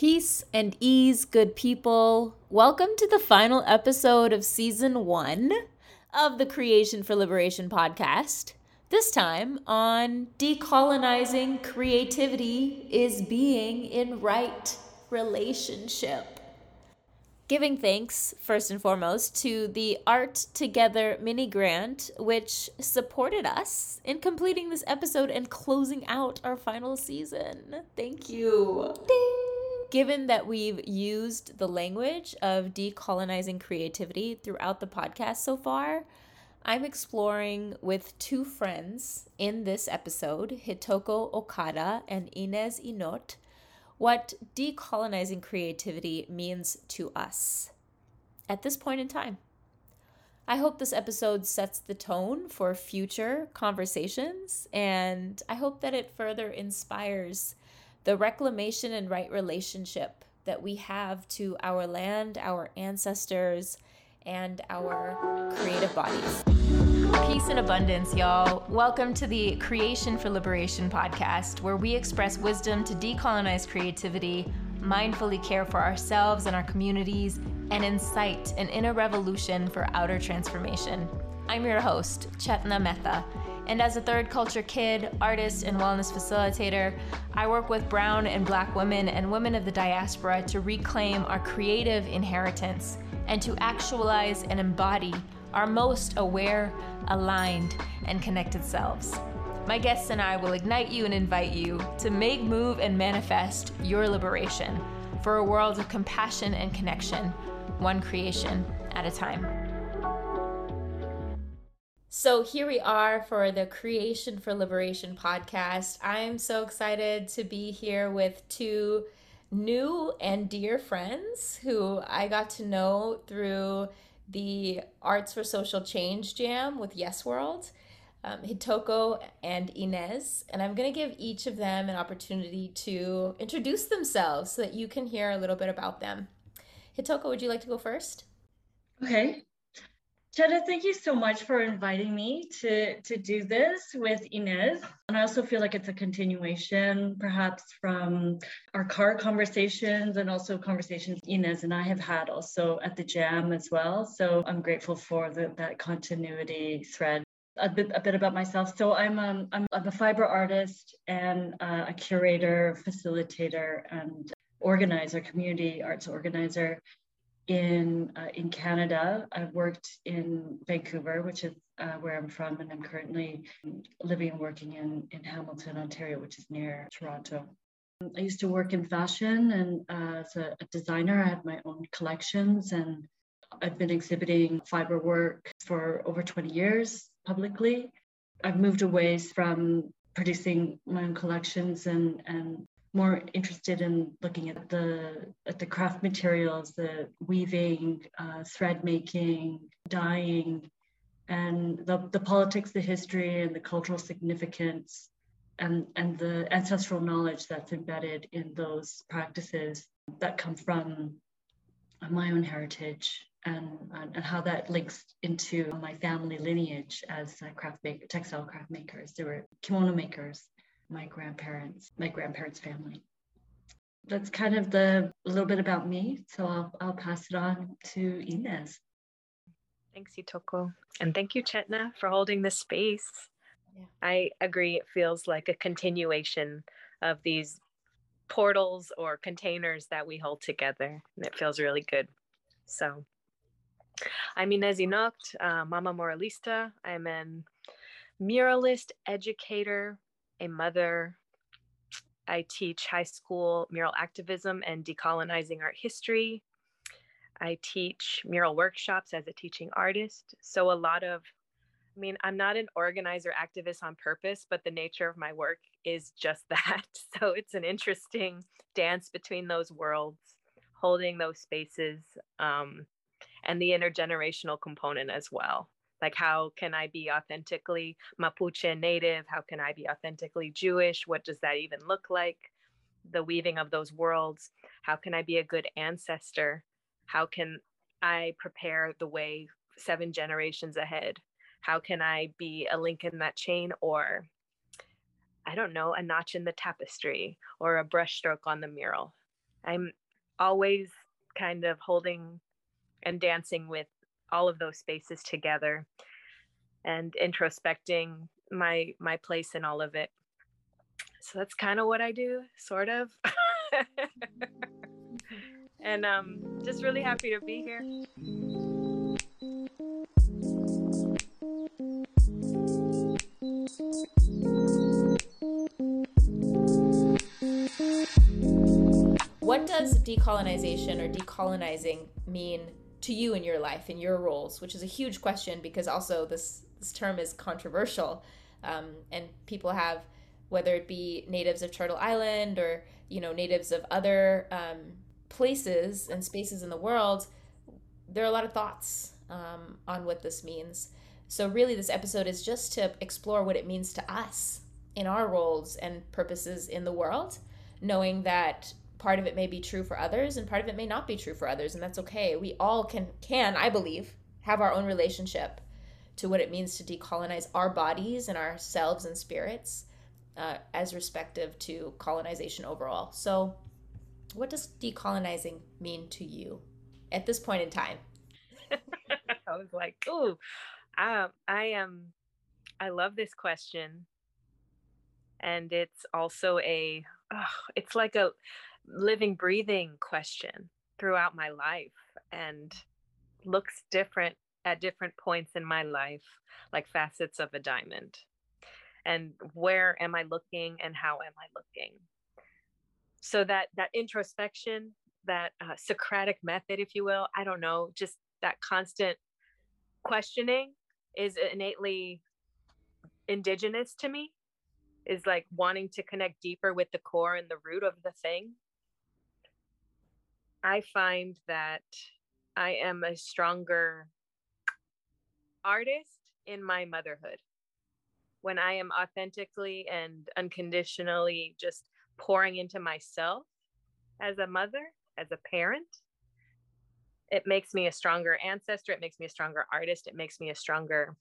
Peace and ease, good people. Welcome to the final episode of season one of the Creation for Liberation podcast. This time on decolonizing creativity is being in right relationship. Giving thanks, first and foremost, to the Art Together mini grant, which supported us in completing this episode and closing out our final season. Thank you. Ding. Given that we've used the language of decolonizing creativity throughout the podcast so far, I'm exploring with two friends in this episode, Hitoko Okada and Inez Inok't, what decolonizing creativity means to us at this point in time. I hope this episode sets the tone for future conversations, and I hope that it further inspires the reclamation and right relationship that we have to our land, our ancestors, and our creative bodies. Peace and abundance, y'all. Welcome to the Creation for Liberation podcast, where we express wisdom to decolonize creativity, mindfully care for ourselves and our communities, and incite an inner revolution for outer transformation. I'm your host, Chetna Mehta and as a third culture kid, artist, and wellness facilitator, I work with brown and black women and women of the diaspora to reclaim our creative inheritance and to actualize and embody our most aware, aligned, and connected selves. My guests and I will ignite you and invite you to make, move, and manifest your liberation for a world of compassion and connection, one creation at a time. So here we are for the Creation for Liberation podcast. I'm so excited to be here with two new and dear friends who I got to know through the Arts for Social Change Jam with Yes World, um, Hitoko and Inez. And I'm going to give each of them an opportunity to introduce themselves so that you can hear a little bit about them. Hitoko, would you like to go first? Okay. Chetna, thank you so much for inviting me to, to do this with Inez. And I also feel like it's a continuation, perhaps, from our car conversations and also conversations Inez and I have had also at the jam as well. So I'm grateful for the, that continuity thread. A bit, a bit about myself. So I'm, um, I'm, I'm a fiber artist and uh, a curator, facilitator, and organizer, community arts organizer in uh, in Canada. I've worked in Vancouver, which is uh, where I'm from, and I'm currently living and working in in Hamilton, Ontario, which is near Toronto. I used to work in fashion and uh, as a, a designer. I had my own collections, and I've been exhibiting fiber work for over 20 years publicly. I've moved away from producing my own collections and and more interested in looking at the at the craft materials, the weaving, uh, thread making, dyeing, and the, the politics, the history, and the cultural significance, and and the ancestral knowledge that's embedded in those practices that come from my own heritage and, and how that links into my family lineage as craft maker, textile craft makers. There were kimono makers my grandparents, my grandparents' family. That's kind of the a little bit about me. So I'll, I'll pass it on to Inez. Thanks, Hitoko. And thank you, Chetna, for holding this space. Yeah. I agree. It feels like a continuation of these portals or containers that we hold together. And it feels really good. So I'm Inez Inok't, uh, Mama Muralista. I'm an muralist, educator, a mother. I teach high school mural activism and decolonizing art history. I teach mural workshops as a teaching artist. So, a lot of, I mean, I'm not an organizer activist on purpose, but the nature of my work is just that. So, it's an interesting dance between those worlds, holding those spaces, um, and the intergenerational component as well. Like, how can I be authentically Mapuche native? How can I be authentically Jewish? What does that even look like? The weaving of those worlds. How can I be a good ancestor? How can I prepare the way seven generations ahead? How can I be a link in that chain or, I don't know, a notch in the tapestry or a brushstroke on the mural? I'm always kind of holding and dancing with all of those spaces together and introspecting my my place in all of it. So that's kind of what i do sort of. And um just really happy to be here. What does decolonization or decolonizing mean to you in your life in your roles which is a huge question because also this this term is controversial. Um, and people have whether it be natives of turtle island or you know natives of other um, places and spaces in the world there are a lot of thoughts um, on what this means. So really this episode is just to explore what it means to us in our roles and purposes in the world knowing that part of it may be true for others and part of it may not be true for others and that's okay. We all can can i believe have our own relationship to what it means to decolonize our bodies and ourselves and spirits uh, as respective to colonization overall. So what does decolonizing mean to you at this point in time? I was like oh um, i am i love this question. And it's also a oh, it's like a living, breathing question throughout my life and looks different at different points in my life, like facets of a diamond. And where am I looking and how am I looking? So that that introspection, that uh, Socratic method, if you will, I don't know, just that constant questioning is innately indigenous to me is like wanting to connect deeper with the core and the root of the thing I find that I am a stronger artist in my motherhood. When I am authentically and unconditionally just pouring into myself as a mother, as a parent, it makes me a stronger ancestor. It makes me a stronger artist. It makes me a stronger,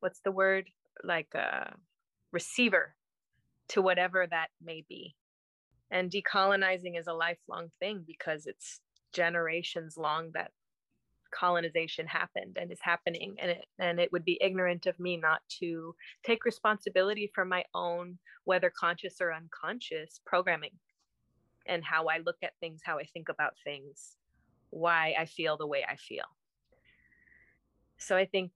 what's the word? Like a receiver to whatever that may be and decolonizing is a lifelong thing because it's generations long that colonization happened and is happening and it and it would be ignorant of me not to take responsibility for my own whether conscious or unconscious programming and how I look at things how I think about things why I feel the way I feel. So I think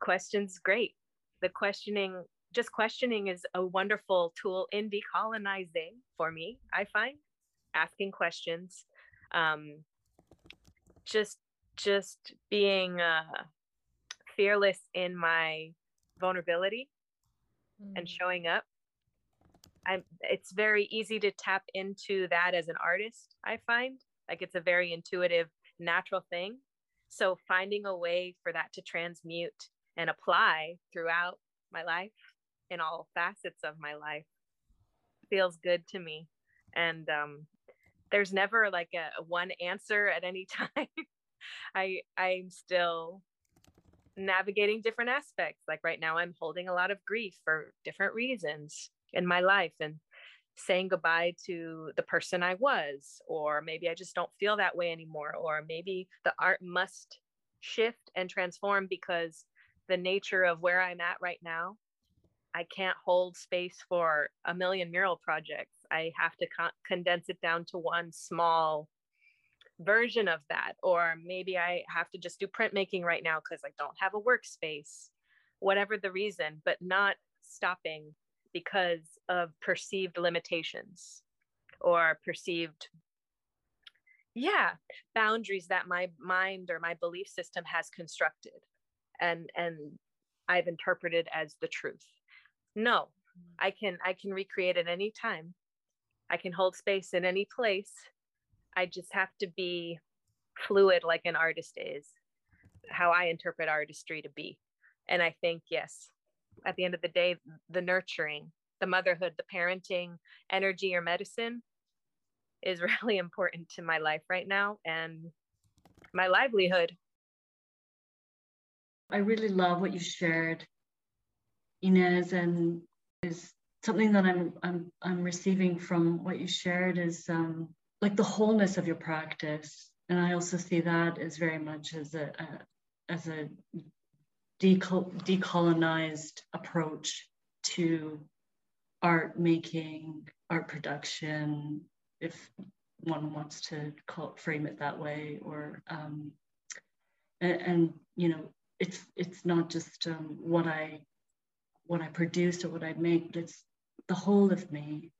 questions great. The questioning just questioning is a wonderful tool in decolonizing for me i find. Asking questions um, just just being uh, fearless in my vulnerability mm. and showing up. I'm it's very easy to tap into that as an artist i find. Like it's a very intuitive natural thing. So finding a way for that to transmute and apply throughout my life in all facets of my life feels good to me. And um, there's never like a, one answer at any time. I i'm still navigating different aspects. Like right now i'm holding a lot of grief for different reasons in my life and saying goodbye to the person i was or maybe i just don't feel that way anymore or maybe the art must shift and transform because the nature of where i'm at right now I can't hold space for a million mural projects. I have to con- condense it down to one small version of that. Or maybe I have to just do printmaking right now because I don't have a workspace, whatever the reason, but not stopping because of perceived limitations or perceived yeah boundaries that my mind or my belief system has constructed and and i've interpreted as the truth no mm. i can i can recreate at any time. I can hold space in any place. I just have to be fluid like an artist is how i interpret artistry to be. And i think yes at the end of the day the nurturing the motherhood the parenting energy or medicine is really important to my life right now and my livelihood. I really love what you shared Inez, and is something that I'm I'm I'm receiving from what you shared is um, like the wholeness of your practice. And I also see that as very much as a, a as a decol- decolonized approach to art making, art production, if one wants to call frame it that way, or um, and, and, you know, it's it's not just um, what I what I produce or what I make, it's the whole of me,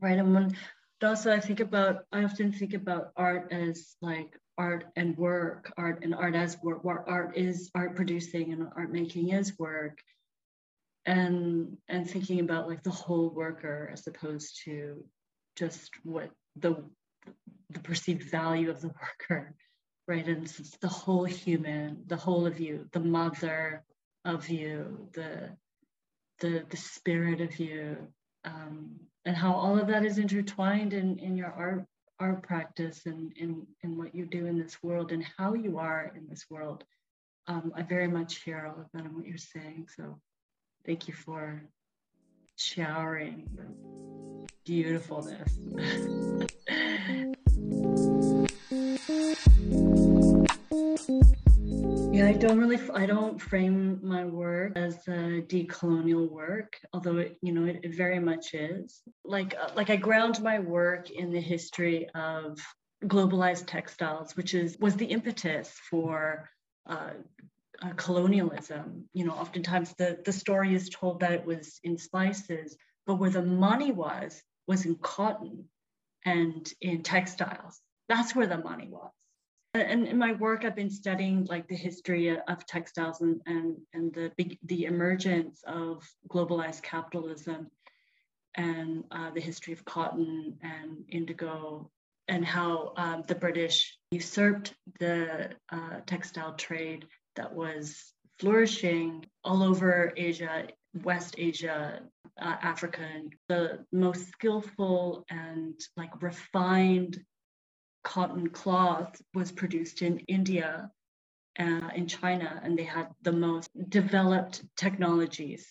right? And when also I think about I often think about art as like art and work, art and art as work, what art is art producing and art making is work. And and thinking about like the whole worker as opposed to just what the the perceived value of the worker, right? And it's the whole human, the whole of you, the mother of you, the the the spirit of you, um, and how all of that is intertwined in in your art art practice and in, in what you do in this world and how you are in this world. Um, I very much hear all of that and what you're saying. So thank you for showering beautifulness. Yeah, I don't really, I don't frame my work as a decolonial work, although it, you know, it, it very much is. Like, uh, like I ground my work in the history of globalized textiles, which is was the impetus for uh, uh, colonialism. You know, oftentimes the the story is told that it was in spices, but where the money was was in cotton and in textiles. That's where the money was and in my work i've been studying like the history of textiles and and, and the the emergence of globalized capitalism and uh, the history of cotton and indigo and how um, the british usurped the uh, textile trade that was flourishing all over asia west asia uh, africa and the most skillful and like refined cotton cloth was produced in India uh, in China, and they had the most developed technologies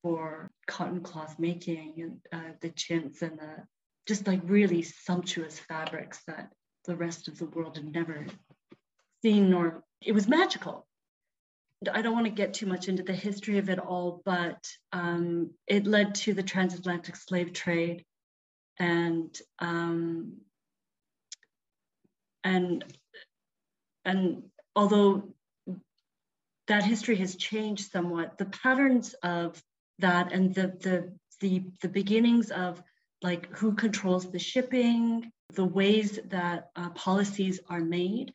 for cotton cloth making and uh, the chintz and the just like really sumptuous fabrics that the rest of the world had never seen nor it was magical. I don't want to get too much into the history of it all, but um, it led to the transatlantic slave trade and um, and and although that history has changed somewhat, the patterns of that and the the the, the beginnings of like who controls the shipping, the ways that uh, policies are made,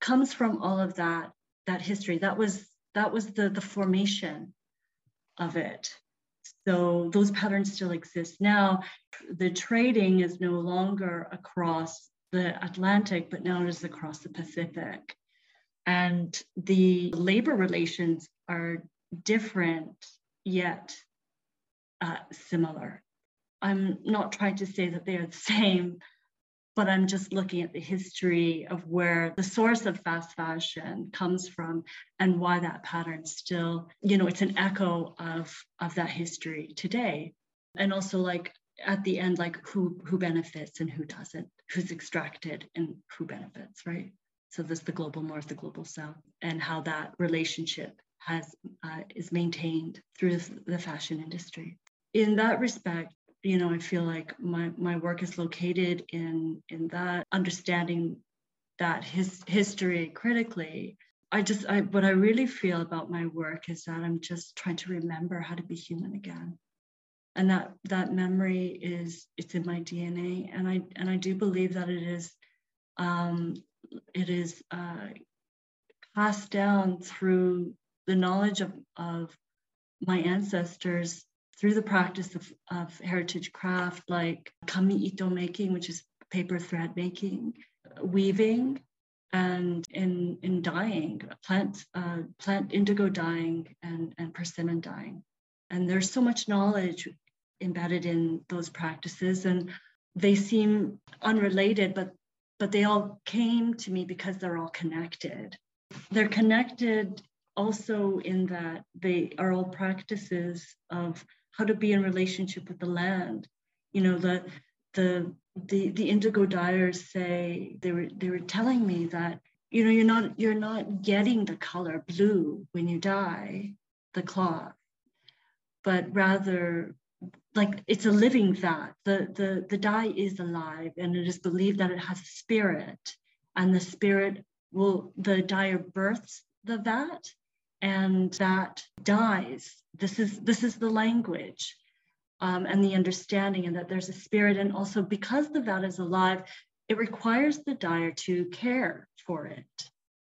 comes from all of that that history. That was that was the the formation of it. So those patterns still exist now. The trading is no longer across the Atlantic, but now it is across the Pacific. And the labor relations are different yet uh, similar. I'm not trying to say that they are the same, but I'm just looking at the history of where the source of fast fashion comes from and why that pattern still, you know, it's an echo of, of that history today. And also like at the end like who who benefits and who doesn't who's extracted and who benefits right? So there's the global north the global south and how that relationship has uh, is maintained through the fashion industry. In that respect you know i feel like my my work is located in in that understanding that his history critically. I just i what i really feel about my work is that i'm just trying to remember how to be human again and that that memory is it's in my DNA, and I and I do believe that it is um, it is uh, passed down through the knowledge of of my ancestors through the practice of, of heritage craft like kami ito making, which is paper thread making, weaving, and in in dyeing, plant uh, plant indigo dyeing and and persimmon dyeing. And there's so much knowledge embedded in those practices. And they seem unrelated but but they all came to me because they're all connected. They're connected also in that they are all practices of how to be in relationship with the land. You know the the the the indigo dyers say they were they were telling me that you know you're not you're not getting the color blue when you dye the cloth but rather like it's a living vat the the the dye is alive and it is believed that it has a spirit and the spirit will the dyer births the vat and that dies. This is this is the language um, and the understanding and that there's a spirit and also because the vat is alive it requires the dyer to care for it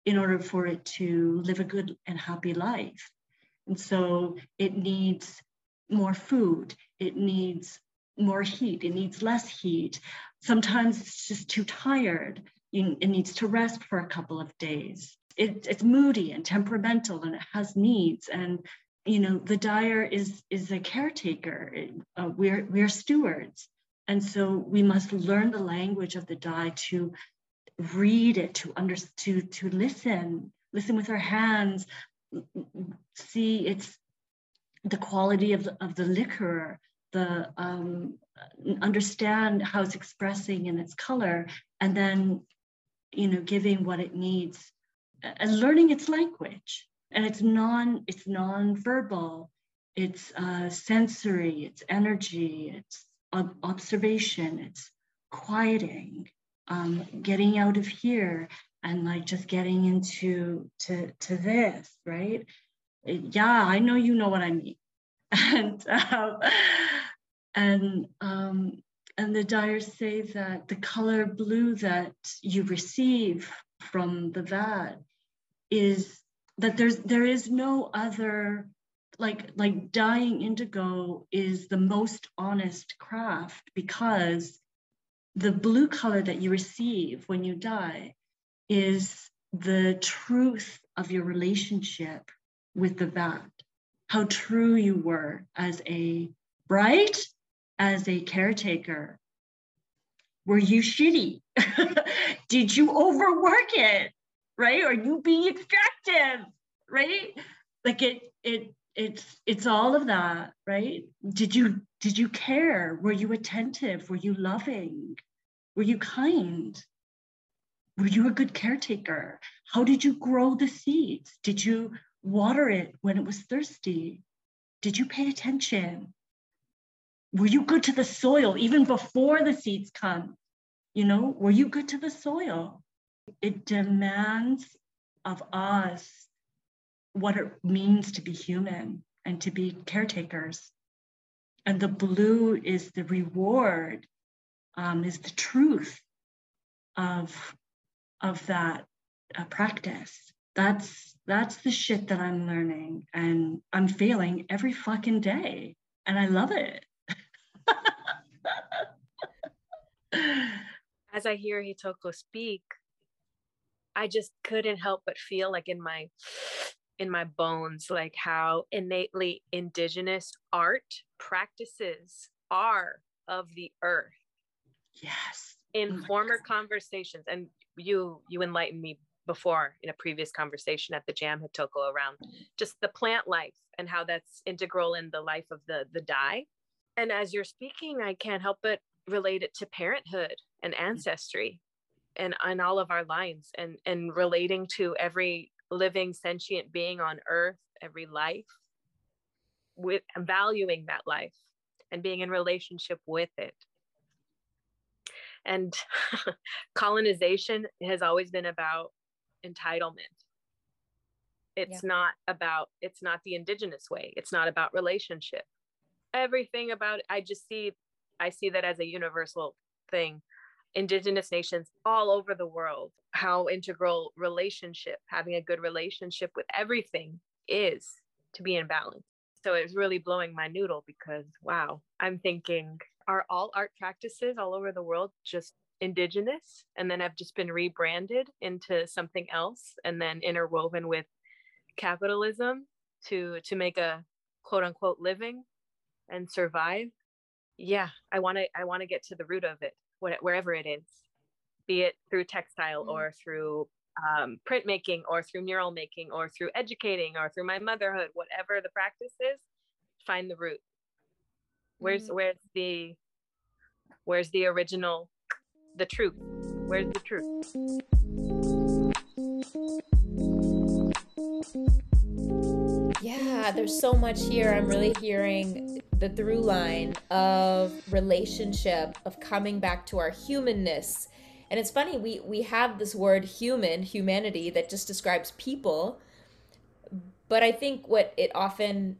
in order for it to live a good and happy life. And so it needs more food. It needs more heat. It needs less heat. Sometimes it's just too tired. It needs to rest for a couple of days. It, it's moody and temperamental and it has needs. And you know the dyer is is a caretaker. Uh, we're we're stewards. And so we must learn the language of the dye to read it to under to to listen listen with our hands see it's the quality of the, of the liquor the um, understand how it's expressing in its color and then you know giving what it needs and learning its language. And it's non it's non-verbal. It's uh, sensory it's energy it's ob- observation it's quieting um, getting out of here and like just getting into to to this right yeah i know you know what i mean. And um, and um, and the dyers say that the color blue that you receive from the vat is that there's there is no other like like dyeing indigo is the most honest craft because the blue color that you receive when you dye is the truth of your relationship with the vat how true you were as a right as a caretaker were you shitty did you overwork it right? Are you being extractive, right? Like it, it, it's it's all of that, right? Did you did you care? Were you attentive? Were you loving? Were you kind? Were you a good caretaker? How did you grow the seeds? Did you water it when it was thirsty? Did you pay attention? Were you good to the soil even before the seeds come? You know, were you good to the soil? It demands of us what it means to be human and to be caretakers. And the blue is the reward, um, is the truth of, of that uh, practice. That's that's the shit that I'm learning, and I'm failing every fucking day, and I love it. As I hear Hitoko speak, I just couldn't help but feel like in my in my bones like how innately indigenous art practices are of the earth. Yes. In oh former God. conversations and you you enlightened me before in a previous conversation at the jam hitoko around just the plant life and how that's integral in the life of the the dye and as you're speaking i can't help but relate it to parenthood and mm. ancestry and on all of our lines and and relating to every living sentient being on earth every life with valuing that life and being in relationship with it and colonization has always been about entitlement. It's yeah. not about it's not the indigenous way. It's not about relationship. Everything about i just see i see that as a universal thing. Indigenous nations all over the world how integral relationship having a good relationship with everything is to be in balance. So it's really blowing my noodle because wow i'm thinking are all art practices all over the world just indigenous and then have just been rebranded into something else and then interwoven with capitalism to to make a quote unquote living and survive yeah i want to i want to get to the root of it wherever it is, be it through textile mm-hmm. or through um, printmaking or through mural making or through educating or through my motherhood, whatever the practice is, find the root. Where's mm-hmm. where's the Where's the original, the truth? Where's the truth? Yeah, there's so much here. I'm really hearing the through line of relationship, of coming back to our humanness. And it's funny, we, we have this word human, humanity, that just describes people. But I think what it often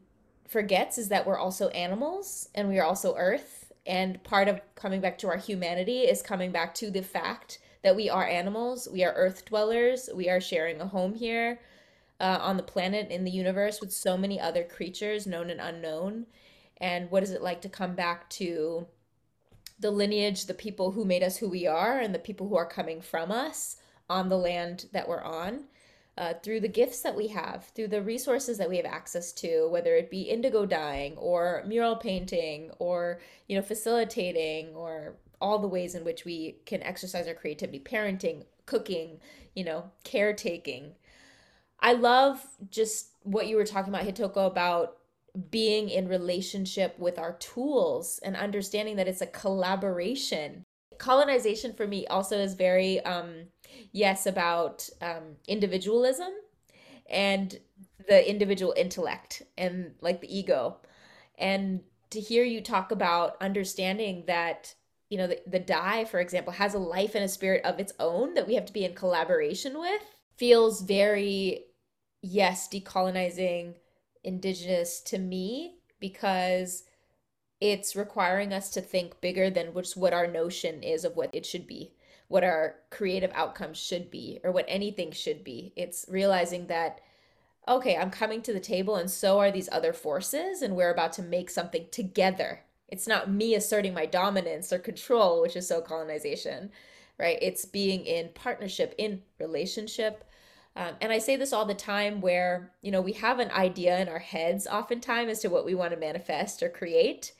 forgets is that we're also animals and we are also earth. And part of coming back to our humanity is coming back to the fact that we are animals, we are earth dwellers, we are sharing a home here uh, on the planet, in the universe, with so many other creatures, known and unknown. And what is it like to come back to the lineage, the people who made us who we are, and the people who are coming from us on the land that we're on? Uh, through the gifts that we have, through the resources that we have access to, whether it be indigo dyeing or mural painting or you know facilitating or all the ways in which we can exercise our creativity, parenting, cooking, you know, caretaking. I love just what you were talking about, Hitoko, about being in relationship with our tools and understanding that it's a collaboration. Colonization for me also is very, um, yes, about um, individualism and the individual intellect and like the ego. And to hear you talk about understanding that you know the, the dye for example has a life and a spirit of its own that we have to be in collaboration with feels very yes, decolonizing indigenous to me because it's requiring us to think bigger than which what our notion is of what it should be, what our creative outcomes should be, or what anything should be. It's realizing that okay, I'm coming to the table and so are these other forces and we're about to make something together. It's not me asserting my dominance or control, which is so colonization, right? It's being in partnership, in relationship, um, and I say this all the time where, you know, we have an idea in our heads oftentimes as to what we want to manifest or create.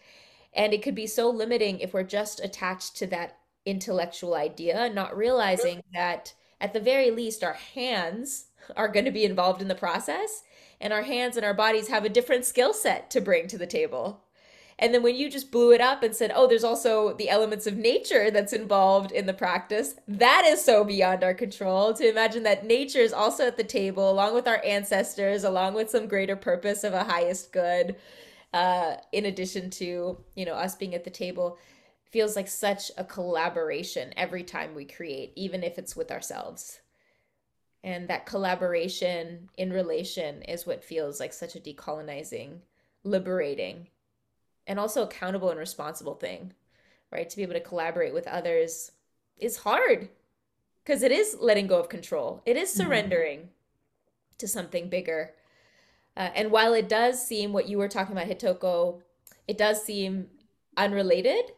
And it could be so limiting if we're just attached to that intellectual idea, not realizing that at the very least, our hands are going to be involved in the process. And our hands and our bodies have a different skill set to bring to the table. And then when you just blew it up and said, oh, there's also the elements of nature that's involved in the practice, that is so beyond our control. To imagine that nature is also at the table, along with our ancestors, along with some greater purpose of a highest good, uh, in addition to, you know, us being at the table, feels like such a collaboration every time we create, even if it's with ourselves. And that collaboration in relation is what feels like such a decolonizing, liberating and also accountable and responsible thing, right? To be able to collaborate with others is hard because it is letting go of control, it is mm-hmm. surrendering mm-hmm. to something bigger. Uh, and while it does seem what you were talking about, Hitoko, it does seem unrelated,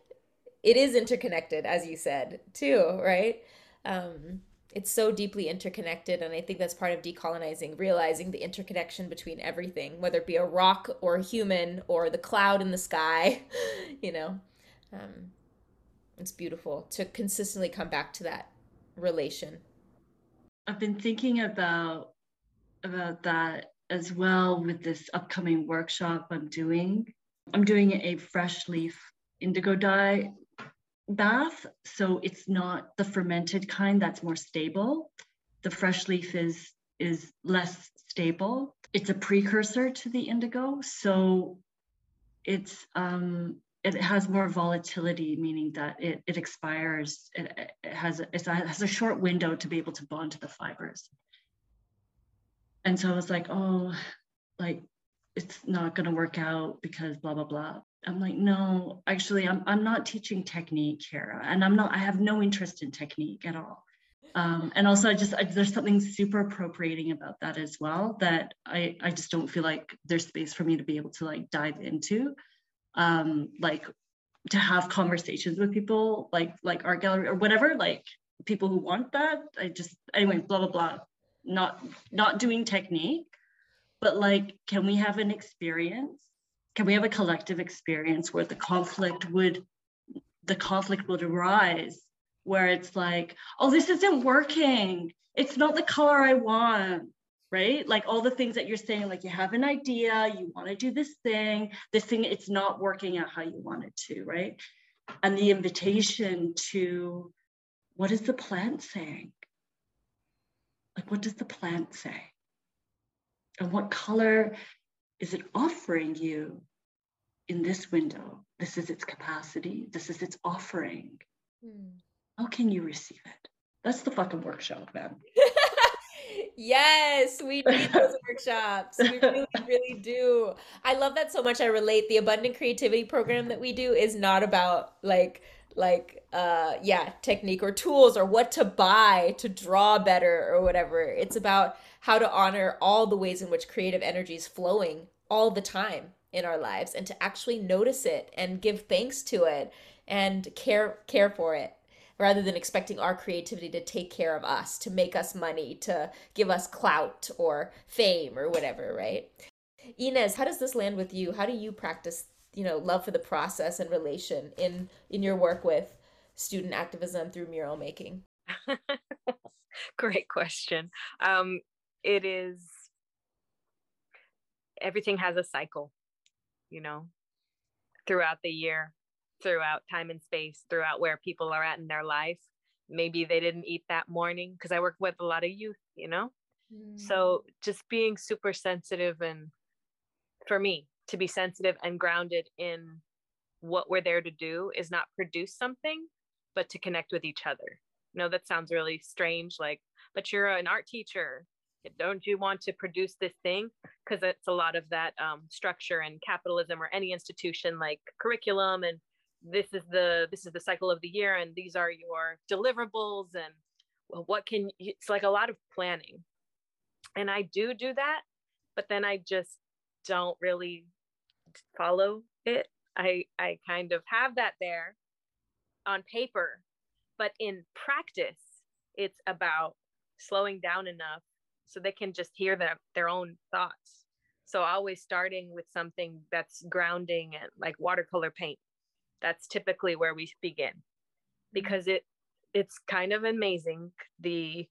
it is interconnected, as you said, too, right? Um, it's so deeply interconnected and i think that's part of decolonizing realizing the interconnection between everything whether it be a rock or a human or the cloud in the sky you know? Um, it's beautiful to consistently come back to that relation. I've been thinking about about that as well with this upcoming workshop i'm doing. I'm doing a fresh leaf indigo dye bath. So it's not the fermented kind that's more stable. The fresh leaf is is less stable. It's a precursor to the indigo. So it's um it has more volatility, meaning that it, it expires. It, it has it has a short window to be able to bond to the fibers. And so I was like, oh, like it's not going to work out because blah blah blah. I'm like, no, actually, I'm I'm not teaching technique here, and I'm not. I have no interest in technique at all. Um, and also, I just I, there's something super appropriating about that as well that I I just don't feel like there's space for me to be able to like dive into, um, like to have conversations with people like like art gallery or whatever like people who want that. I just anyway, blah blah blah. Not not doing technique, but like, can we have an experience can we have a collective experience where the conflict would the conflict would arise where it's like oh this isn't working it's not the color i want right like all the things that you're saying like you have an idea you want to do this thing this thing it's not working out how you want it to right and the invitation to what is the plant saying? Like, what does the plant say? And what color is it offering you in this window? This is its capacity, this is its offering. Hmm. How can you receive it? That's the fucking workshop, man. yes, we need those workshops. We really, really do. I love that so much. I relate. The abundant creativity program that we do is not about like like uh yeah technique or tools or what to buy to draw better or whatever it's about how to honor all the ways in which creative energy is flowing all the time in our lives and to actually notice it and give thanks to it and care care for it rather than expecting our creativity to take care of us to make us money to give us clout or fame or whatever right Inez, how does this land with you? How do you practice you know love for the process and relation in in your work with student activism through mural making. Great question. Um it is everything has a cycle you know throughout the year throughout time and space throughout where people are at in their life. Maybe they didn't eat that morning because i work with a lot of youth you know? Mm. so just being super sensitive and for me to be sensitive and grounded in what we're there to do is not produce something, but to connect with each other. You know, that sounds really strange, like, but you're an art teacher. Don't you want to produce this thing? Because it's a lot of that um, structure and capitalism or any institution like curriculum and this is the this is the cycle of the year and these are your deliverables and well what can you, it's like a lot of planning and i do do that but then i just don't really follow it. I I kind of have that there on paper, but in practice, it's about slowing down enough so they can just hear their, their own thoughts. So always starting with something that's grounding and like watercolor paint. That's typically where we begin mm-hmm. because it it's kind of amazing the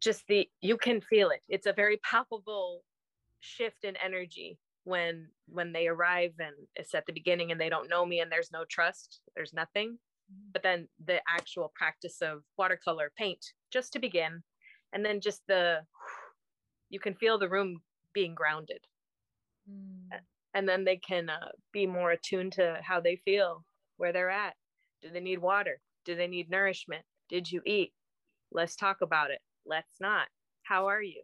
just the you can feel it. It's a very palpable shift in energy when when they arrive and it's at the beginning and they don't know me and there's no trust there's nothing. Mm-hmm. but then the actual practice of watercolor paint just to begin. And then just the you can feel the room being grounded. Mm. and then they can uh, be more attuned to how they feel where they're at. Do they need water? Do they need nourishment? Did you eat? Let's talk about it. Let's not. How are you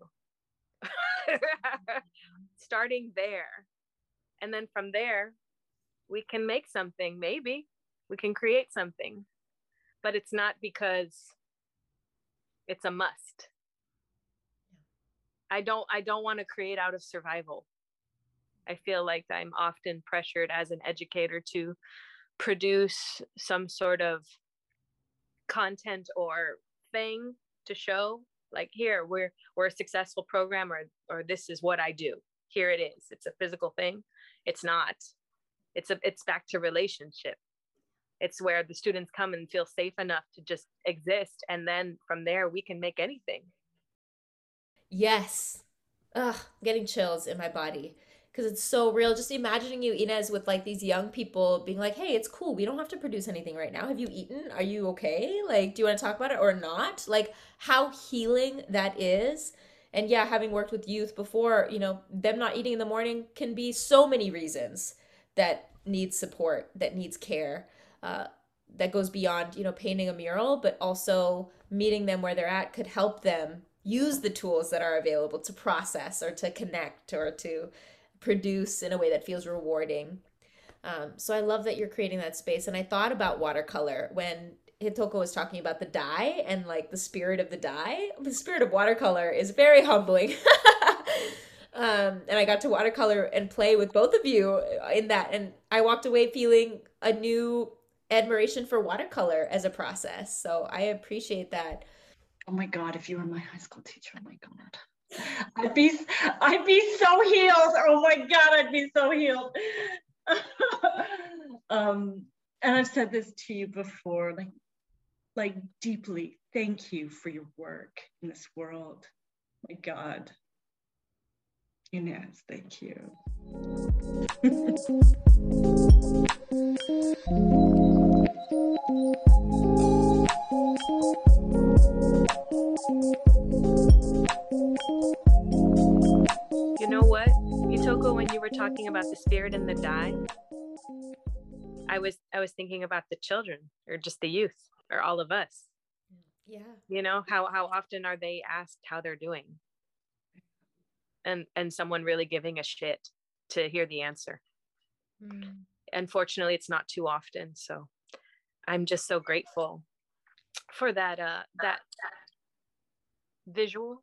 starting there. And then from there, we can make something, maybe we can create something, but it's not because it's a must. I don't I don't want to create out of survival. I feel like I'm often pressured as an educator to produce some sort of content or thing to show like here we're we're a successful program or or this is what i do. Here it is. It's a physical thing. It's not. It's a it's back to relationship. It's where the students come and feel safe enough to just exist and then from there we can make anything. Yes. Ugh getting chills in my body because it's so real. Just imagining you, Inez, with like these young people being like, hey, it's cool. We don't have to produce anything right now. Have you eaten? Are you okay? Like, do you want to talk about it or not? Like, how healing that is. And yeah, having worked with youth before, you know, them not eating in the morning can be so many reasons that needs support, that needs care. Uh, that goes beyond, you know, painting a mural, but also meeting them where they're at could help them use the tools that are available to process or to connect or to produce in a way that feels rewarding. Um, so I love that you're creating that space. And I thought about watercolor when Hitoko was talking about the dye and like the spirit of the dye. The spirit of watercolor is very humbling. um, and I got to watercolor and play with both of you in that. And I walked away feeling a new admiration for watercolor as a process. So I appreciate that. Oh my God, if you were my high school teacher, oh my God. I'd be I'd be so healed. Oh my God, I'd be so healed. um, and I've said this to you before, like, like deeply, thank you for your work in this world. My God. Inez, thank you. You know what, Hitoko, when you were talking about the spirit and the dye, I was I was thinking about the children or just the youth or all of us. Yeah. You know, how how often are they asked how they're doing? And and someone really giving a shit to hear the answer. Mm. Unfortunately, it's not too often. So I'm just so grateful for that uh that visual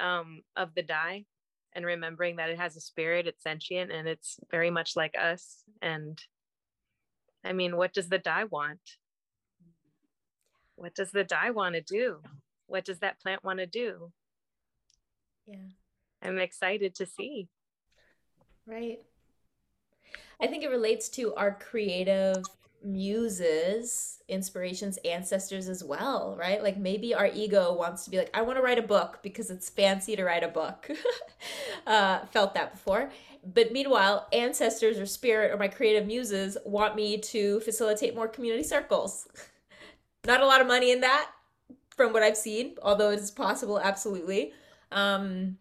um of the dye and remembering that it has a spirit, it's sentient and it's very much like us. And I mean, what does the dye want? What does the dye want to do? What does that plant want to do? Yeah. I'm excited to see. Right. I think it relates to our creative muses, inspirations, ancestors as well, right? Like maybe our ego wants to be like, I want to write a book because it's fancy to write a book. uh, felt that before. But meanwhile, ancestors or spirit or my creative muses want me to facilitate more community circles. Not a lot of money in that from what I've seen, although it is possible, absolutely. Um,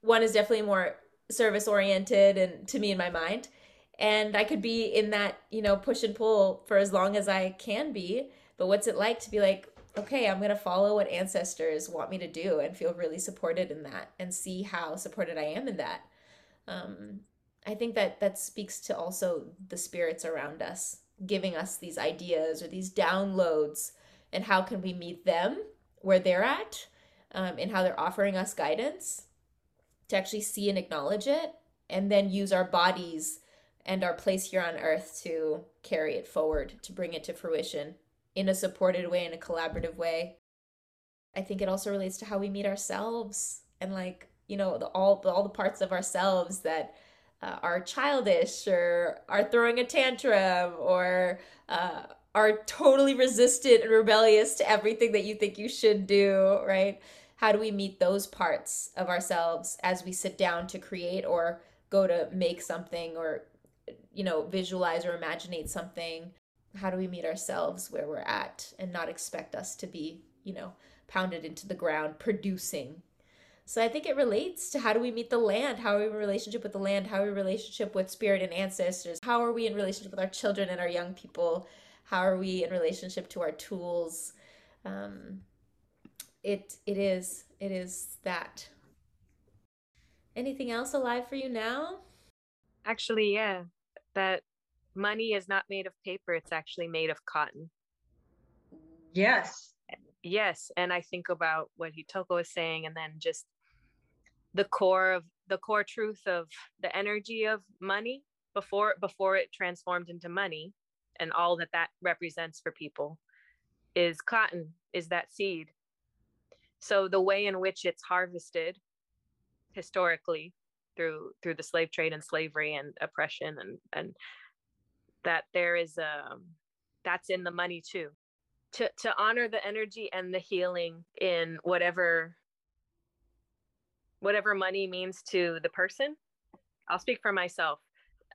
one is definitely more service oriented and to me in my mind and I could be in that, you know, push and pull for as long as I can be. But what's it like to be like, okay, I'm going to follow what ancestors want me to do and feel really supported in that and see how supported I am in that. Um, I think that that speaks to also the spirits around us giving us these ideas or these downloads and how can we meet them where they're at um, and how they're offering us guidance to actually see and acknowledge it and then use our bodies and our place here on earth to carry it forward, to bring it to fruition in a supported way, in a collaborative way. I think it also relates to how we meet ourselves and like, you know, the, all, all the parts of ourselves that uh, are childish or are throwing a tantrum or uh, are totally resistant and rebellious to everything that you think you should do, right? How do we meet those parts of ourselves as we sit down to create or go to make something or you know, visualize or imaginate something, how do we meet ourselves where we're at and not expect us to be, you know, pounded into the ground producing? So I think it relates to how do we meet the land? How are we in relationship with the land? How are we in relationship with spirit and ancestors? How are we in relationship with our children and our young people? How are we in relationship to our tools? Um, it it is it is that. Anything else alive for you now? Actually, yeah that money is not made of paper, it's actually made of cotton. Yes. Yes. And I think about what Hitoko was saying, and then just the core of the core truth of the energy of money before before it transformed into money and all that that represents for people is cotton is that seed so the way in which it's harvested historically through through the slave trade and slavery and oppression and and that there is a um, that's in the money too. To to honor the energy and the healing in whatever whatever money means to the person i'll speak for myself.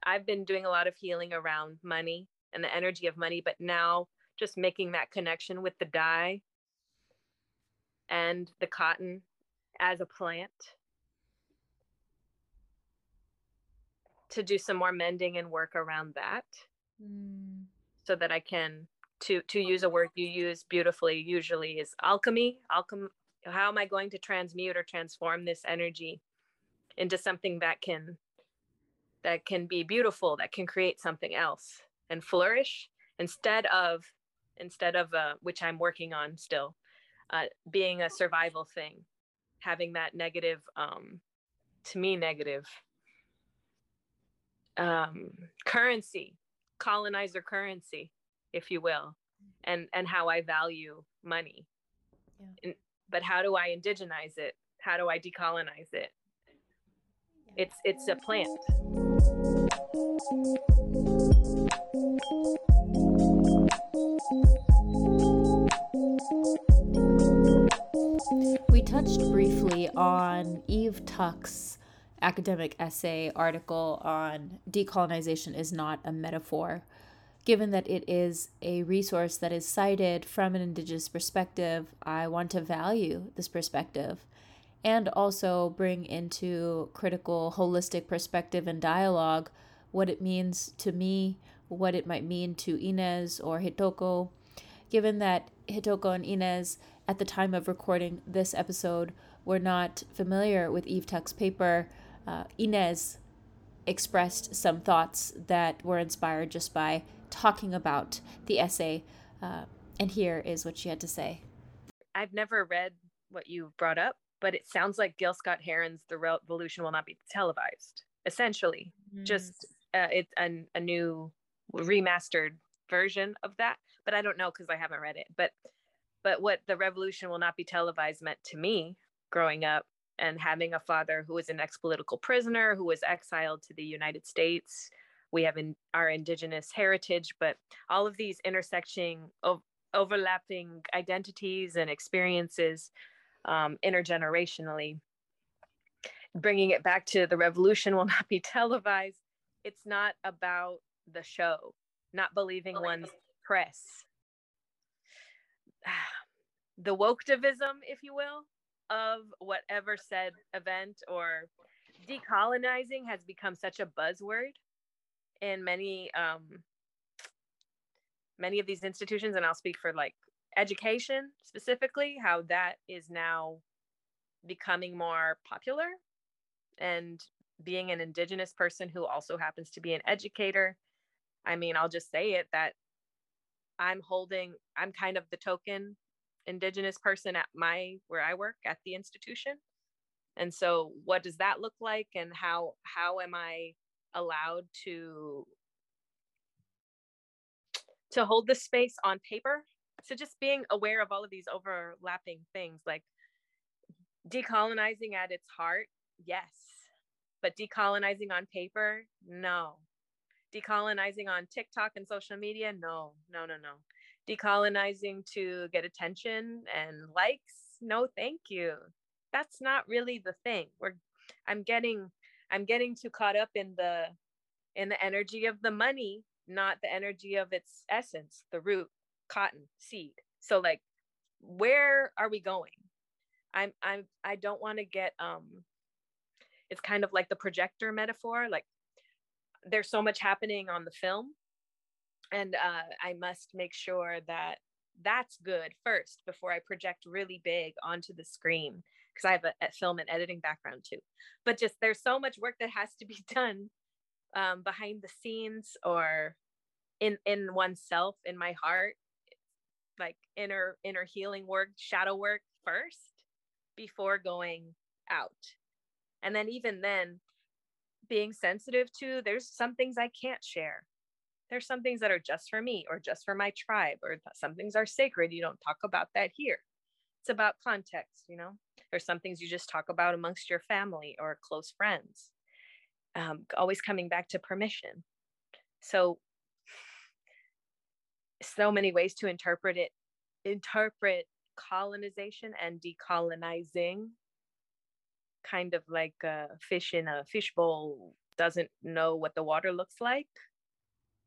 I've been doing a lot of healing around money and the energy of money but now just making that connection with the dye and the cotton as a plant to do some more mending and work around that mm. so that I can to to use a word you use beautifully usually is alchemy alchem how am I going to transmute or transform this energy into something that can that can be beautiful that can create something else and flourish instead of instead of uh, which I'm working on still uh, being a survival thing having that negative um, to me negative um, currency, colonizer currency, if you will, and and how I value money. Yeah. And, but how do I indigenize it? How do I decolonize it? It's it's a plant. We touched briefly on Eve Tuck's academic essay article on decolonization is not a metaphor, given that it is a resource that is cited from an Indigenous perspective. I want to value this perspective and also bring into critical, holistic perspective and dialogue what it means to me, what it might mean to Inez or Hitoko, given that Hitoko and Inez, at the time of recording this episode, were not familiar with Eve Tuck's paper. Uh, Inez expressed some thoughts that were inspired just by talking about the essay. Uh, and here is what she had to say. I've never read what you brought up, but it sounds like Gil Scott Heron's The Revolution Will Not Be Televised, essentially. Mm. Just uh, it's a, a new remastered version of that, but I don't know because I haven't read it. But but what the revolution will not be televised meant to me growing up and having a father who was an ex-political prisoner who was exiled to the United States. We have in our indigenous heritage, but all of these intersecting of overlapping identities and experiences um, intergenerationally. Bringing it back to the revolution will not be televised. It's not about the show, not believing one's press. The wokeism, if you will, of whatever said event or decolonizing has become such a buzzword in many um, many of these institutions and i'll speak for like education specifically how that is now becoming more popular and being an indigenous person who also happens to be an educator. I mean i'll just say it that i'm holding i'm kind of the token indigenous person at my where i work at the institution. And so what does that look like and how how am i allowed to to hold the space on paper? So just being aware of all of these overlapping things like decolonizing at its heart yes. But decolonizing on paper no. Decolonizing on tiktok and social media no no no no decolonizing to get attention and likes no thank you. That's not really the thing. We're i'm getting i'm getting too caught up in the in the energy of the money not the energy of its essence the root cotton seed. So like where are we going? I'm i'm i don't want to get um it's kind of like the projector metaphor like there's so much happening on the film and uh, i must make sure that that's good first before i project really big onto the screen because i have a, a, film and editing background too. But just there's so much work that has to be done um, behind the scenes or in in oneself in my heart like inner inner healing work shadow work first before going out. And then even then being sensitive to there's some things i can't share there's some things that are just for me or just for my tribe or some things are sacred you don't talk about that here. It's about context you know? There's some things you just talk about amongst your family or close friends um, always coming back to permission. So so many ways to interpret it interpret colonization and decolonizing. Kind of like a fish in a fishbowl doesn't know what the water looks like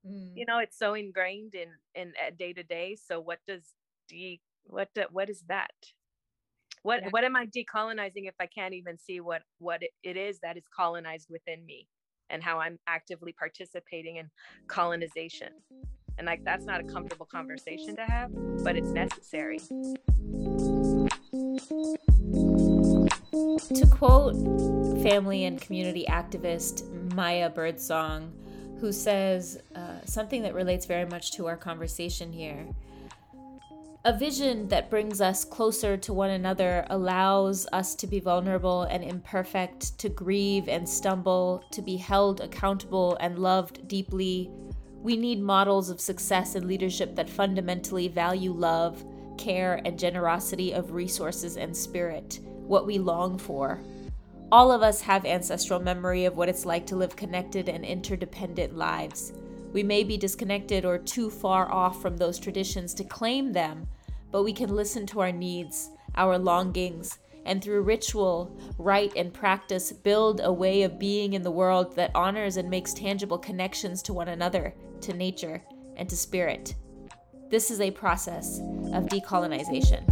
mm. you know it's so ingrained in in day to day so what does de what do, what is that what yeah. what am i decolonizing if i can't even see what what it, it is that is colonized within me and how i'm actively participating in colonization and like that's not a comfortable conversation to have, but it's necessary. To quote family and community activist Maya Birdsong, who says uh, something that relates very much to our conversation here. A vision that brings us closer to one another allows us to be vulnerable and imperfect, to grieve and stumble, to be held accountable and loved deeply, we need models of success and leadership that fundamentally value love, care, and generosity of resources and spirit, what we long for. All of us have ancestral memory of what it's like to live connected and interdependent lives. We may be disconnected or too far off from those traditions to claim them, but we can listen to our needs, our longings, and through ritual, rite, and practice, build a way of being in the world that honors and makes tangible connections to one another, to nature, and to spirit. This is a process of decolonization.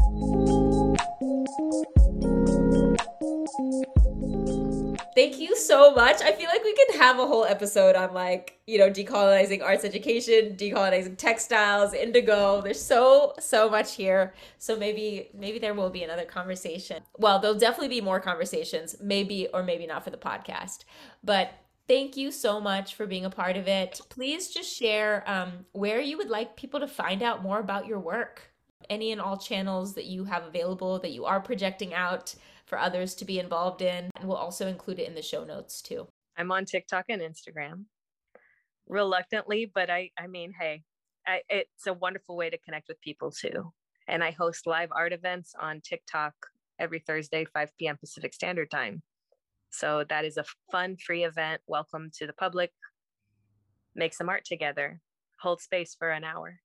Thank you so much. I feel like we could have a whole episode on like, you know, decolonizing arts education, decolonizing textiles, indigo. There's so so much here. So maybe maybe there will be another conversation. Well, there'll definitely be more conversations, maybe or maybe not for the podcast. But thank you so much for being a part of it. Please just share um, where you would like people to find out more about your work. Any and all channels that you have available that you are projecting out for others to be involved in. And we'll also include it in the show notes too. I'm on TikTok and Instagram reluctantly, but I, I mean, hey, I, it's a wonderful way to connect with people too. And I host live art events on TikTok every Thursday, 5 p.m. Pacific Standard Time. So that is a fun, free event. Welcome to the public. Make some art together. Hold space for an hour.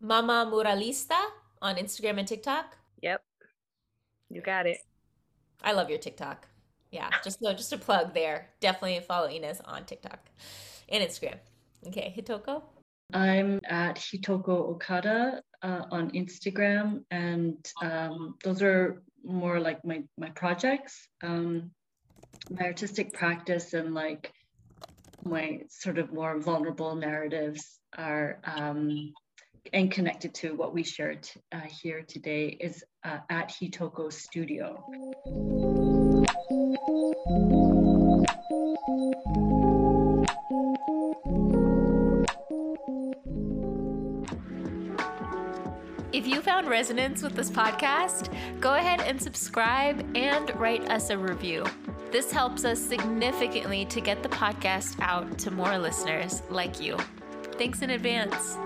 Mama Muralista on Instagram and TikTok. Yep. You got it. I love your TikTok. Yeah, just so just a plug there. Definitely follow Inez on TikTok and Instagram. Okay, Hitoko. I'm at Hitoko Okada uh, on Instagram, and um, those are more like my my projects, um, my artistic practice, and like my sort of more vulnerable narratives are um, and connected to what we shared uh, here today is uh, at Hitoko Studio. If you found resonance with this podcast, go ahead and subscribe and write us a review. This helps us significantly to get the podcast out to more listeners like you. Thanks in advance.